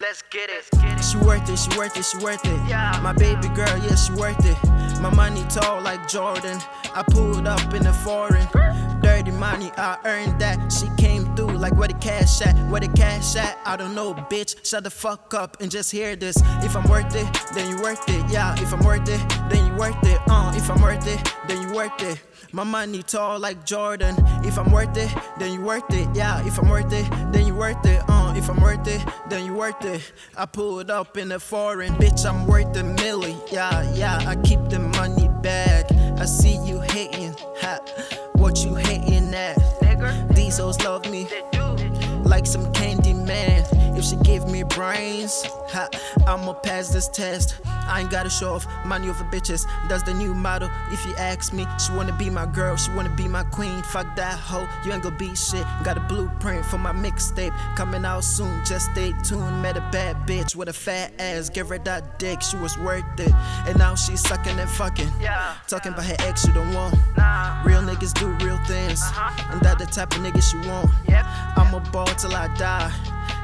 Let's get it. She worth it, she worth it, she worth it. Yeah. My baby girl, yeah, she worth it. My money tall like Jordan. I pulled up in the foreign. Dirty money, I earned that. She came through like where the cash at, where the cash at. I don't know, bitch. Shut the fuck up and just hear this. If I'm worth it, then you worth it. Yeah, if I'm worth it, then you worth it. Uh, if I'm worth it, then you worth it. My money tall like Jordan. If I'm worth it, then you worth it. Yeah, if I'm worth it, then you worth it. Uh, if I'm worth it, then you worth it. I pulled up in the foreign, bitch. I'm worth a milli. Yeah, yeah. I keep the money back. I see you hating. Ha, what you hating at? Nigga, These hoes love me like some candy give me brains, ha, I'ma pass this test. I ain't gotta show off money over bitches. That's the new model. If you ask me, she wanna be my girl, she wanna be my queen. Fuck that hoe, you ain't gonna be shit. Got a blueprint for my mixtape coming out soon. Just stay tuned. Met a bad bitch with a fat ass. Give her that dick, she was worth it. And now she's sucking and fucking. Yeah. Talking about her ex, you don't want. Nah. Real niggas do real things. Uh-huh. And that the type of niggas you want. Yep. I'm a ball till I die.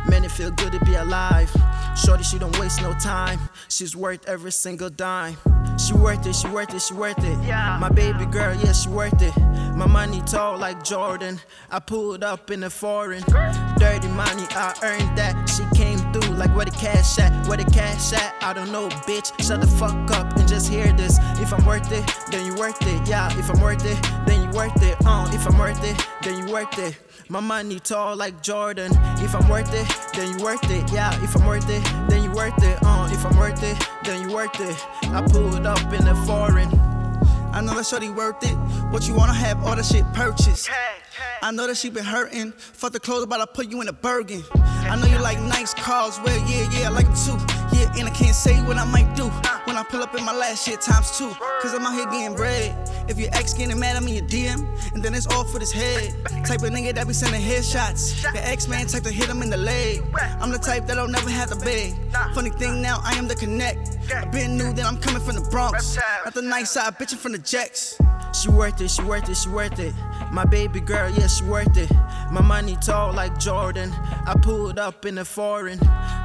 Man, it feel good to be alive. Shorty, she don't waste no time. She's worth every single dime. She worth it, she worth it, she worth it. Yeah. My baby girl, yeah, she worth it. My money tall like Jordan. I pulled up in the foreign. Dirty money, I earned that. She through like where the cash at, where the cash at. I don't know, bitch. Shut the fuck up and just hear this. If I'm worth it, then you worth it. Yeah, if I'm worth it, then you worth it. Uh, if I'm worth it, then you worth it. My money tall like Jordan. If I'm worth it, then you worth it. Yeah, if I'm worth it, then you worth it. Uh, if I'm worth it, then you worth it. I pulled up in the foreign. I know that shorty worth it. What you wanna have all the shit purchased. I know that she been hurting. Fuck the clothes, about to put you in a Birkin. I know you like nice cars, well, yeah, yeah, I like them too. Yeah, and I can't say what I might do when I pull up in my last shit times two. Cause I'm out here getting bread. If your ex getting mad at me, you DM, and then it's all for this head. Type of nigga that be sending headshots. The ex man type to hit him in the leg. I'm the type that I'll never have to beg. Funny thing now, I am the connect. I been knew that I'm coming from the Bronx. Not the nice side, bitching from the Jacks. She worth it, she worth it, she worth it. My baby girl, yeah, she worth it. My money tall like Jordan. I pulled up in the foreign.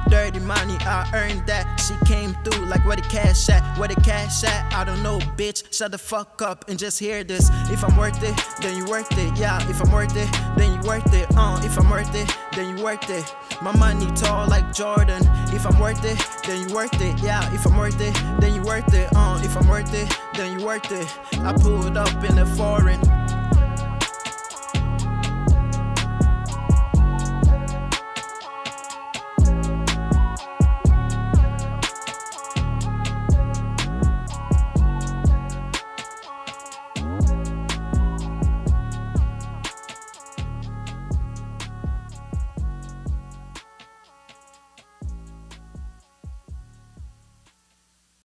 Dirty money, I earned that. She came through like where the cash at, where the cash at. I don't know, bitch. Shut the fuck up and just hear this. If I'm worth it, then you worth it. Yeah, if I'm worth it, then you worth it. Uh, if I'm worth it, then you worth it. My money tall like Jordan. If I'm worth it, then you worth it. Yeah, if I'm worth it, then you worth it. Uh, if I'm worth it, then you worth it. I pulled up in the foreign.